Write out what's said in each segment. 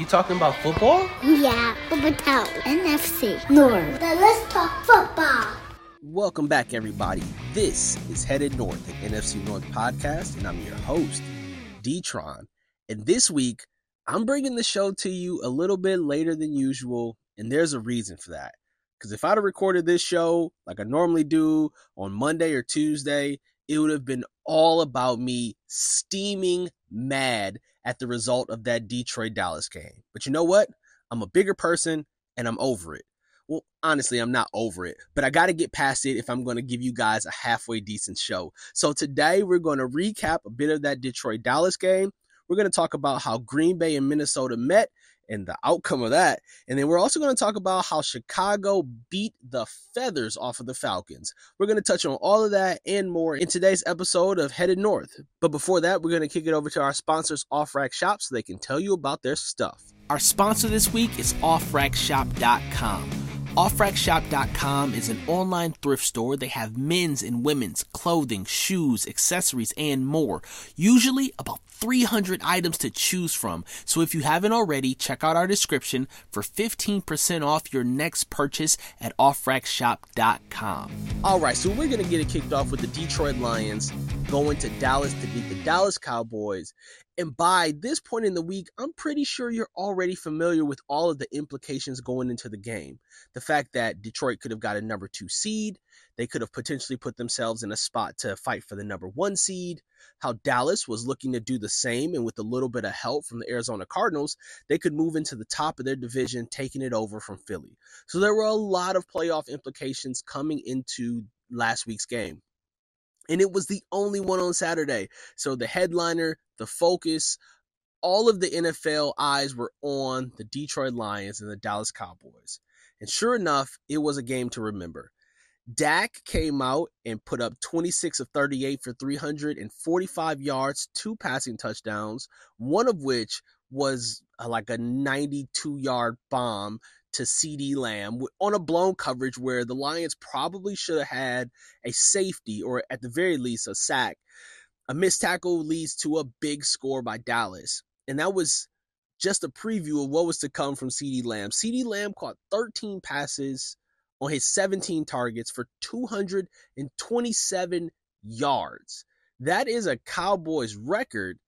You talking about football? Yeah, Town, NFC North. Then let's talk football. Welcome back, everybody. This is Headed North, an NFC North podcast, and I'm your host, Detron. And this week, I'm bringing the show to you a little bit later than usual, and there's a reason for that. Because if I'd have recorded this show like I normally do on Monday or Tuesday, it would have been all about me steaming mad at the result of that Detroit Dallas game. But you know what? I'm a bigger person and I'm over it. Well, honestly, I'm not over it, but I got to get past it if I'm going to give you guys a halfway decent show. So today we're going to recap a bit of that Detroit Dallas game. We're going to talk about how Green Bay and Minnesota met and the outcome of that. And then we're also going to talk about how Chicago beat the feathers off of the Falcons. We're going to touch on all of that and more in today's episode of Headed North. But before that, we're going to kick it over to our sponsors, Off Racks Shop, so they can tell you about their stuff. Our sponsor this week is OffRacksShop.com. OffRacksShop.com is an online thrift store. They have men's and women's clothing, shoes, accessories, and more. Usually about 300 items to choose from. So if you haven't already, check out our description for 15% off your next purchase at OffRacksShop.com. All right, so we're going to get it kicked off with the Detroit Lions going to Dallas to beat the Dallas Cowboys. And by this point in the week, I'm pretty sure you're already familiar with all of the implications going into the game. The fact that Detroit could have got a number two seed, they could have potentially put themselves in a spot to fight for the number one seed. How Dallas was looking to do the same, and with a little bit of help from the Arizona Cardinals, they could move into the top of their division, taking it over from Philly. So there were a lot of playoff implications coming into last week's game and it was the only one on Saturday. So the headliner, the focus, all of the NFL eyes were on the Detroit Lions and the Dallas Cowboys. And sure enough, it was a game to remember. Dak came out and put up 26 of 38 for 345 yards, two passing touchdowns, one of which was uh, like a 92 yard bomb to CD Lamb on a blown coverage where the Lions probably should have had a safety or at the very least a sack. A missed tackle leads to a big score by Dallas. And that was just a preview of what was to come from CD Lamb. CD Lamb caught 13 passes on his 17 targets for 227 yards. That is a Cowboys record.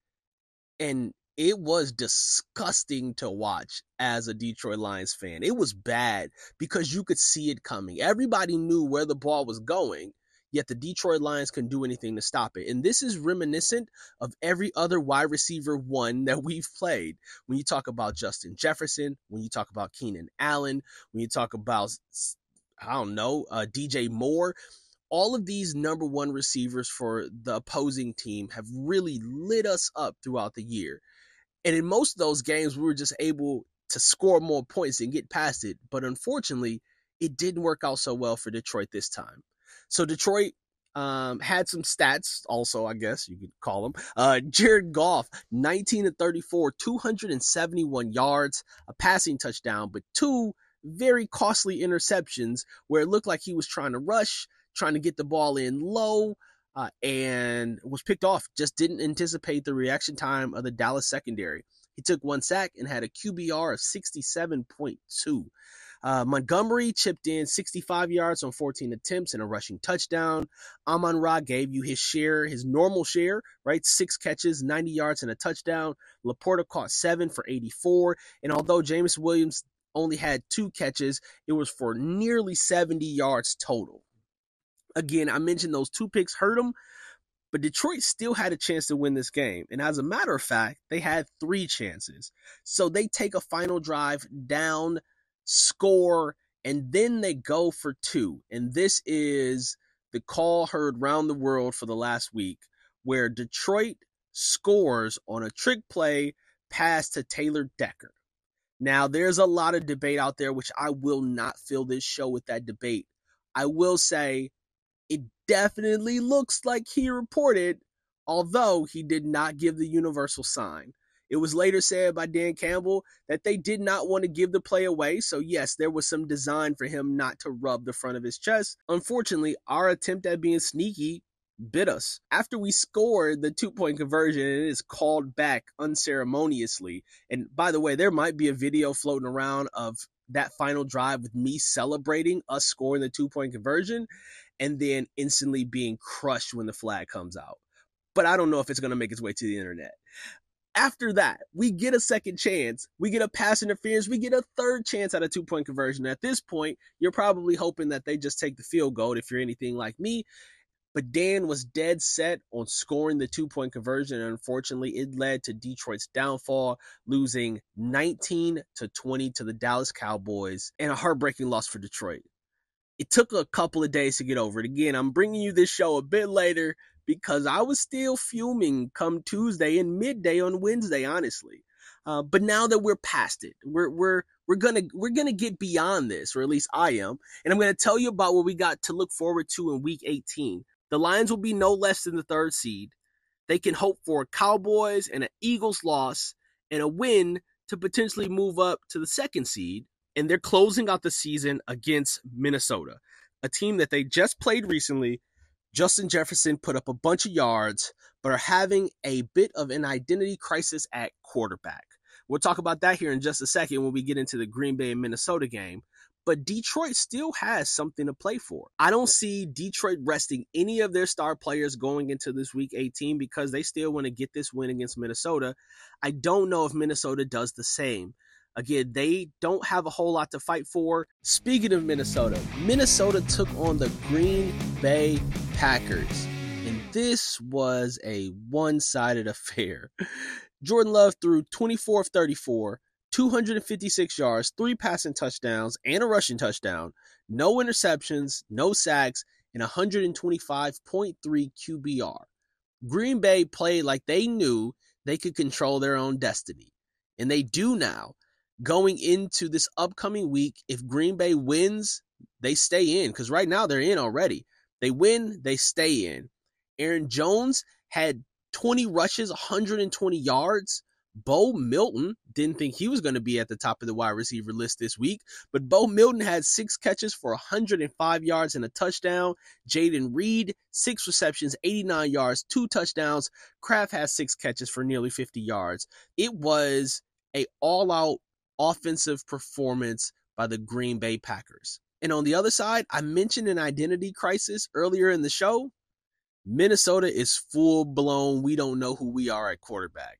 And it was disgusting to watch as a Detroit Lions fan. It was bad because you could see it coming. Everybody knew where the ball was going, yet the Detroit Lions couldn't do anything to stop it. And this is reminiscent of every other wide receiver one that we've played. When you talk about Justin Jefferson, when you talk about Keenan Allen, when you talk about I don't know, uh, DJ Moore, all of these number one receivers for the opposing team have really lit us up throughout the year. And in most of those games, we were just able to score more points and get past it. But unfortunately, it didn't work out so well for Detroit this time. So Detroit um, had some stats also, I guess you could call them. Uh, Jared Goff, 19 to 34, 271 yards, a passing touchdown, but two very costly interceptions where it looked like he was trying to rush, trying to get the ball in low, uh, and was picked off. Just didn't anticipate the reaction time of the Dallas secondary. He took one sack and had a QBR of 67.2. Uh, Montgomery chipped in 65 yards on 14 attempts and a rushing touchdown. Amon Ra gave you his share, his normal share, right? Six catches, 90 yards, and a touchdown. LaPorta caught seven for 84. And although Jameson Williams only had two catches, it was for nearly 70 yards total. Again, I mentioned those two picks hurt them, but Detroit still had a chance to win this game. And as a matter of fact, they had three chances. So they take a final drive down, score, and then they go for two. And this is the call heard round the world for the last week where Detroit scores on a trick play pass to Taylor Decker. Now, there's a lot of debate out there, which I will not fill this show with that debate. I will say definitely looks like he reported, although he did not give the universal sign. It was later said by Dan Campbell that they did not want to give the play away. So, yes, there was some design for him not to rub the front of his chest. Unfortunately, our attempt at being sneaky bit us. After we scored the two point conversion, it is called back unceremoniously. And by the way, there might be a video floating around of that final drive with me celebrating us scoring the two point conversion and then instantly being crushed when the flag comes out. But I don't know if it's going to make its way to the internet. After that, we get a second chance. We get a pass interference. We get a third chance at a two point conversion. At this point, you're probably hoping that they just take the field goal if you're anything like me. But Dan was dead set on scoring the two point conversion. And unfortunately, it led to Detroit's downfall, losing 19 to 20 to the Dallas Cowboys and a heartbreaking loss for Detroit. It took a couple of days to get over it. Again, I'm bringing you this show a bit later because I was still fuming come Tuesday and midday on Wednesday, honestly. Uh, but now that we're past it, we're we're we're gonna we're gonna get beyond this, or at least I am, and I'm gonna tell you about what we got to look forward to in Week 18. The Lions will be no less than the third seed. They can hope for a Cowboys and an Eagles loss and a win to potentially move up to the second seed. And they're closing out the season against Minnesota, a team that they just played recently. Justin Jefferson put up a bunch of yards, but are having a bit of an identity crisis at quarterback. We'll talk about that here in just a second when we get into the Green Bay and Minnesota game but Detroit still has something to play for. I don't see Detroit resting any of their star players going into this week 18 because they still want to get this win against Minnesota. I don't know if Minnesota does the same. Again, they don't have a whole lot to fight for. Speaking of Minnesota, Minnesota took on the Green Bay Packers, and this was a one sided affair. Jordan Love threw 24 of 34 256 yards, three passing touchdowns, and a rushing touchdown, no interceptions, no sacks, and 125.3 QBR. Green Bay played like they knew they could control their own destiny. And they do now. Going into this upcoming week, if Green Bay wins, they stay in because right now they're in already. They win, they stay in. Aaron Jones had 20 rushes, 120 yards. Bo Melton didn't think he was going to be at the top of the wide receiver list this week, but Bo Melton had six catches for 105 yards and a touchdown. Jayden Reed, six receptions, 89 yards, two touchdowns. Kraft has six catches for nearly 50 yards. It was a all-out offensive performance by the Green Bay Packers. And on the other side, I mentioned an identity crisis earlier in the show. Minnesota is full blown. We don't know who we are at quarterback.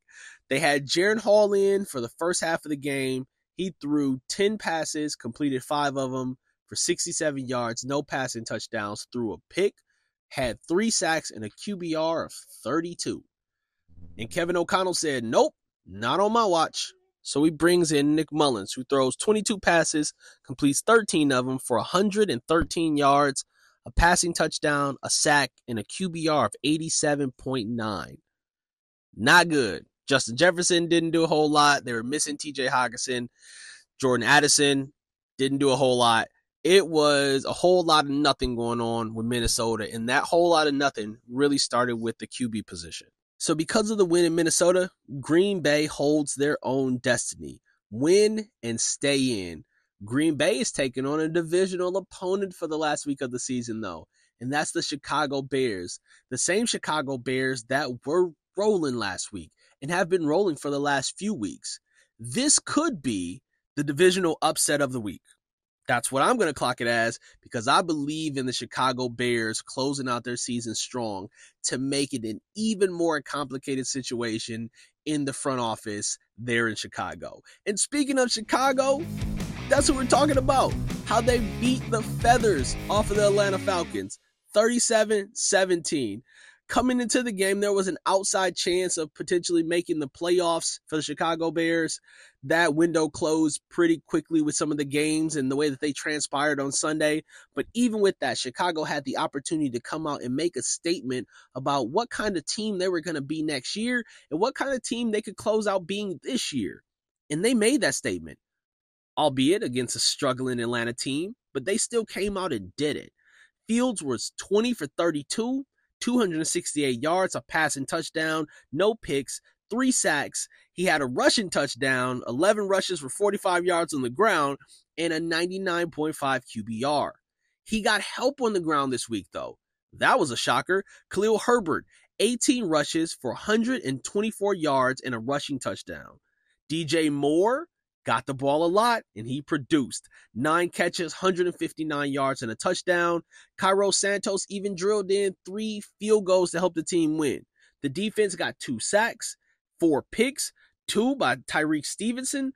They had Jaren Hall in for the first half of the game. He threw 10 passes, completed five of them for 67 yards, no passing touchdowns, threw a pick, had three sacks, and a QBR of 32. And Kevin O'Connell said, Nope, not on my watch. So he brings in Nick Mullens, who throws 22 passes, completes 13 of them for 113 yards, a passing touchdown, a sack, and a QBR of 87.9. Not good. Justin Jefferson didn't do a whole lot. They were missing TJ Hockenson. Jordan Addison didn't do a whole lot. It was a whole lot of nothing going on with Minnesota, and that whole lot of nothing really started with the QB position. So, because of the win in Minnesota, Green Bay holds their own destiny. Win and stay in. Green Bay is taking on a divisional opponent for the last week of the season, though, and that's the Chicago Bears. The same Chicago Bears that were rolling last week and have been rolling for the last few weeks. This could be the divisional upset of the week. That's what I'm going to clock it as because I believe in the Chicago Bears closing out their season strong to make it an even more complicated situation in the front office there in Chicago. And speaking of Chicago, that's what we're talking about. How they beat the feathers off of the Atlanta Falcons 37 17 coming into the game, there was an outside chance of potentially making the playoffs for the Chicago Bears. That window closed pretty quickly with some of the games and the way that they transpired on Sunday. But even with that, Chicago had the opportunity to come out and make a statement about what kind of team they were going to be next year and what kind of team they could close out being this year. And they made that statement, albeit against a struggling Atlanta team, but they still came out and did it. Fields was 20 for 32, 268 yards, a passing touchdown, no picks, three sacks. He had a rushing touchdown, 11 rushes for 45 yards on the ground, and a 99.5 QBR. He got help on the ground this week, though. that was a shocker. Khalil Herbert, 18 rushes for 124 yards and a rushing touchdown. DJ Moore got the ball a lot and he produced nine catches, 159 yards, and a touchdown. Cairo Santos even drilled in three field goals to help the team win. The defense got two sacks, four picks, two by Tyrique Stevenson.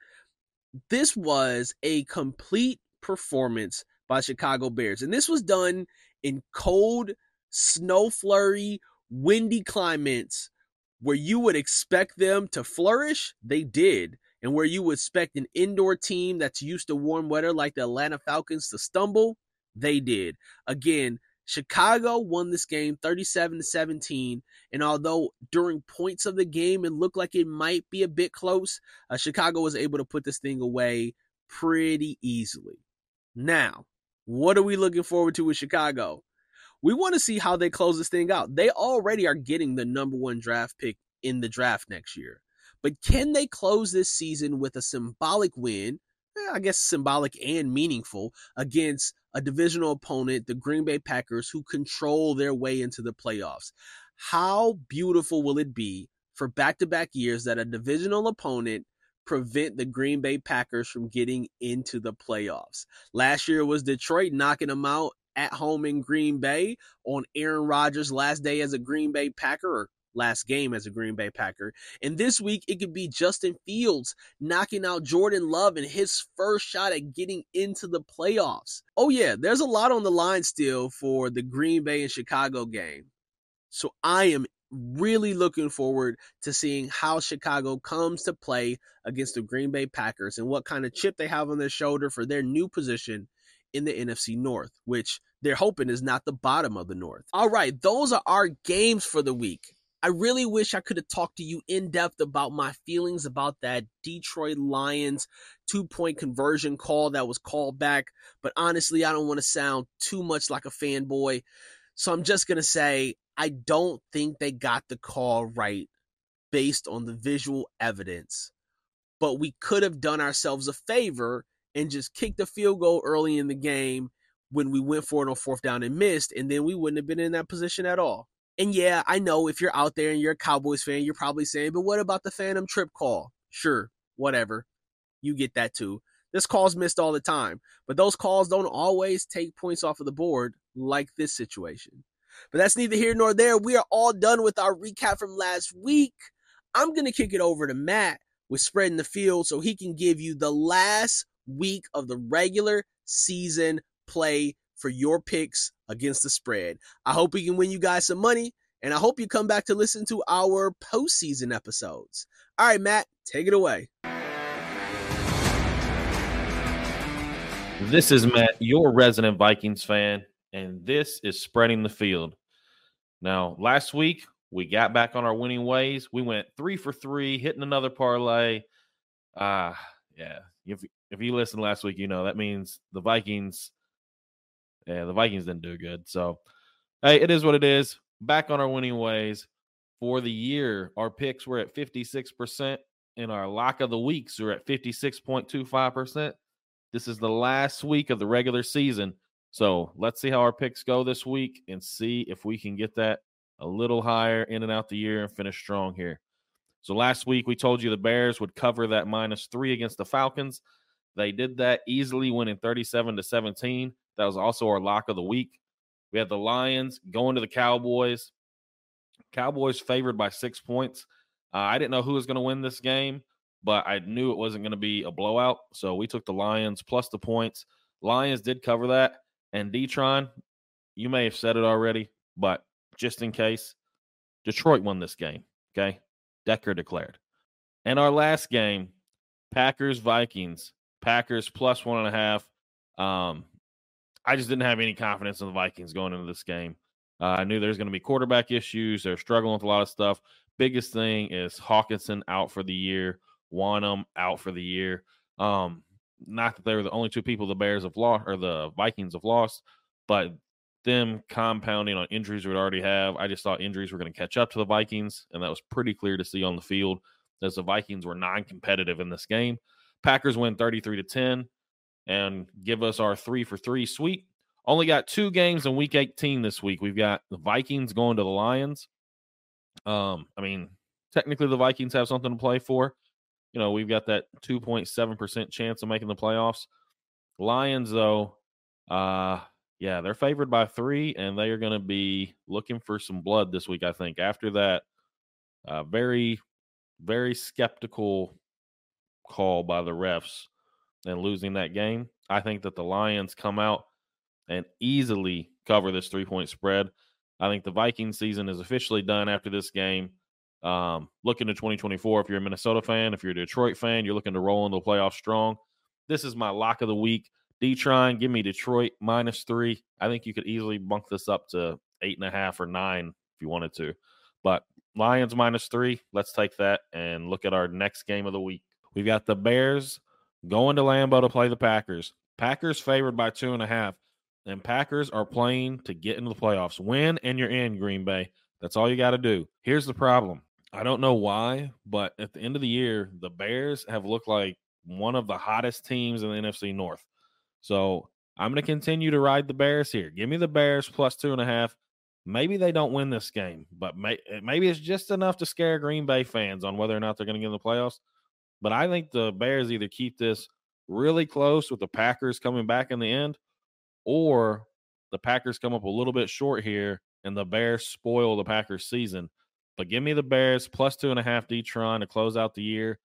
This was a complete performance by Chicago Bears. And this was done in cold, snow flurry, windy climates where you would expect them to flourish. They did. And where you would expect an indoor team that's used to warm weather like the Atlanta Falcons to stumble, they did. Again, Chicago won this game 37 to 17. And although during points of the game it looked like it might be a bit close, uh, Chicago was able to put this thing away pretty easily. Now, what are we looking forward to with Chicago? We want to see how they close this thing out. They already are getting the number one draft pick in the draft next year. But can they close this season with a symbolic win? Eh, I guess symbolic and meaningful against a divisional opponent, the Green Bay Packers, who control their way into the playoffs. How beautiful will it be for back to back years that a divisional opponent prevent the Green Bay Packers from getting into the playoffs? Last year was Detroit knocking them out at home in Green Bay on Aaron Rodgers' last day as a Green Bay Packer or last game as a Green Bay Packer. And this week, it could be Justin Fields knocking out Jordan Love in his first shot at getting into the playoffs. Oh, yeah, there's a lot on the line still for the Green Bay and Chicago game. So I am really looking forward to seeing how Chicago comes to play against the Green Bay Packers and what kind of chip they have on their shoulder for their new position in the NFC North, which they're hoping is not the bottom of the North. All right, those are our games for the week. I really wish I could have talked to you in depth about my feelings about that Detroit Lions two point conversion call that was called back. But honestly, I don't want to sound too much like a fanboy. So I'm just going to say I don't think they got the call right based on the visual evidence. But we could have done ourselves a favor and just kicked a field goal early in the game when we went for it on fourth down and missed, and then we wouldn't have been in that position at all. And yeah, I know if you're out there and you're a Cowboys fan, you're probably saying, but what about the Phantom Trip call? Sure, whatever. You get that too. This call's missed all the time, but those calls don't always take points off of the board like this situation. But that's neither here nor there. We are all done with our recap from last week. I'm going to kick it over to Matt with spreading the field so he can give you the last week of the regular season play for your picks against the spread. I hope we can win you guys some money, and I hope you come back to listen to our postseason episodes. All right, Matt, take it away. This is Matt, your resident Vikings fan, and this is Spreading the Field. Now, last week, we got back on our winning ways. We went three for three, hitting another parlay. Ah, uh, yeah. If if you listened last week, you know that means the Vikings yeah, the Vikings didn't do good. So, hey, it is what it is. Back on our winning ways for the year. Our picks were at 56%, and our lock of the weeks are at 56.25%. This is the last week of the regular season. So let's see how our picks go this week and see if we can get that a little higher in and out the year and finish strong here. So last week we told you the Bears would cover that minus three against the Falcons. They did that easily, winning 37 to 17. That was also our lock of the week. We had the Lions going to the Cowboys. Cowboys favored by six points. Uh, I didn't know who was going to win this game, but I knew it wasn't going to be a blowout. So we took the Lions plus the points. Lions did cover that. And Detron, you may have said it already, but just in case, Detroit won this game. Okay. Decker declared. And our last game, Packers Vikings. Packers plus one and a half. Um, I just didn't have any confidence in the Vikings going into this game. Uh, I knew there's going to be quarterback issues. They're struggling with a lot of stuff. Biggest thing is Hockenson out for the year, Wonnum out for the year. Um, not that they were the only two people the Bears have lost or the Vikings have lost, but them compounding on injuries we already have. I just thought injuries were going to catch up to the Vikings, and that was pretty clear to see on the field as the Vikings were non-competitive in this game. Packers win 33 to 10 and give us our three for three sweep. Only got two games in week 18 this week. We've got the Vikings going to the Lions. Um, I mean, technically the Vikings have something to play for. You know, we've got that 2.7% chance of making the playoffs. Lions, though, uh, yeah, they're favored by three, and they are going to be looking for some blood this week, I think. After that, uh, very, very skeptical call by the refs and losing that game. I think that the Lions come out and easily cover this three point spread. I think the Viking season is officially done after this game. Um, looking to 2024, if you're a Minnesota fan, if you're a Detroit fan, you're looking to roll into the playoffs strong. This is my lock of the week. Detron, give me Detroit minus three. I think you could easily bunk this up to eight and a half or nine if you wanted to. But Lions minus three. Let's take that and look at our next game of the week. We've got the Bears going to Lambeau to play the Packers. Packers favored by two and a half. And Packers are playing to get into the playoffs. Win and you're in, Green Bay. That's all you got to do. Here's the problem. I don't know why, but at the end of the year, the Bears have looked like one of the hottest teams in the NFC North. So I'm going to continue to ride the Bears here. Give me the Bears plus two and a half. Maybe they don't win this game, but may, eh, maybe it's just enough to scare Green Bay fans on whether or not they're going to get in the playoffs. But I think the Bears either keep this really close with the Packers coming back in the end, or the Packers come up a little bit short here and the Bears spoil the Packers season. But give me the Bears plus two and a half D trying to close out the year.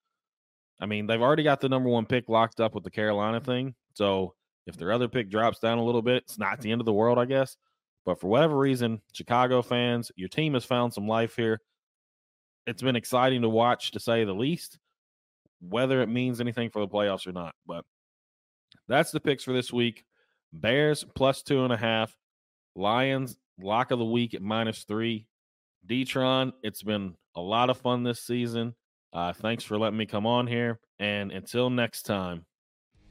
I mean, they've already got the number one pick locked up with the Carolina thing. So if their other pick drops down a little bit, it's not the end of the world, I guess. But for whatever reason, Chicago fans, your team has found some life here. It's been exciting to watch, to say the least, whether it means anything for the playoffs or not. But that's the picks for this week. Bears plus two and a half. Lions lock of the week at minus three. Detron, it's been a lot of fun this season. Uh, thanks for letting me come on here. And until next time,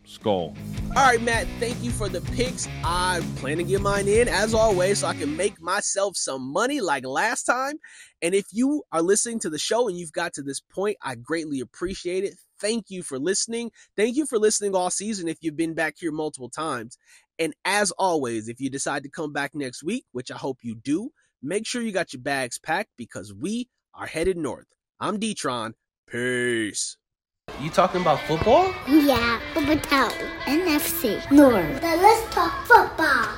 Skol. All right, Matt, thank you for the picks. I plan to get mine in as always so I can make myself some money like last time. And if you are listening to the show and you've got to this point, I greatly appreciate it. Thank you for listening. Thank you for listening all season if you've been back here multiple times. And as always, if you decide to come back next week, which I hope you do, make sure you got your bags packed because we are headed north. I'm Detron. Peace. You talking about football? Yeah, Upper Town, NFC, North. Then let's talk football.